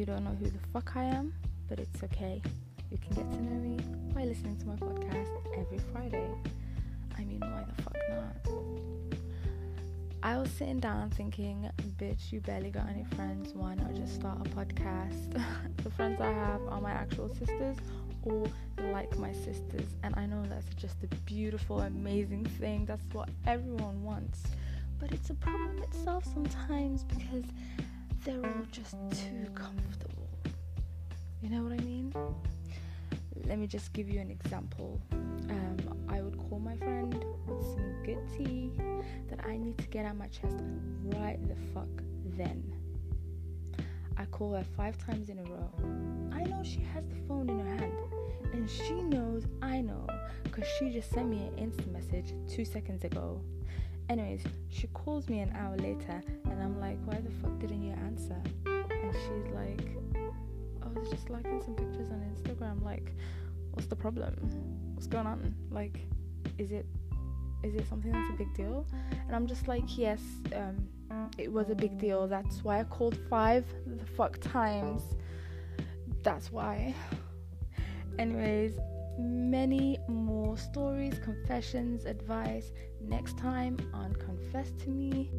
you don't know who the fuck I am, but it's okay. You can get to know me by listening to my podcast every Friday. I mean, why the fuck not? I was sitting down thinking, bitch, you barely got any friends. Why not just start a podcast? the friends I have are my actual sisters or like my sisters, and I know that's just a beautiful, amazing thing. That's what everyone wants. But it's a problem itself sometimes because they're all just too comfortable. You know what I mean? Let me just give you an example. Um, I would call my friend with some good tea that I need to get out my chest right the fuck then. I call her five times in a row. I know she has the phone in her hand, and she knows I know because she just sent me an instant message two seconds ago. Anyways, she calls me an hour later, and I'm like, why the fuck didn't you answer? And she's like, I was just liking some pictures on Instagram. Like, what's the problem? What's going on? Like, is it is it something that's a big deal? And I'm just like, yes, um, it was a big deal. That's why I called five the fuck times. That's why. Anyways, many more stories, confessions, advice next time on Confess to Me.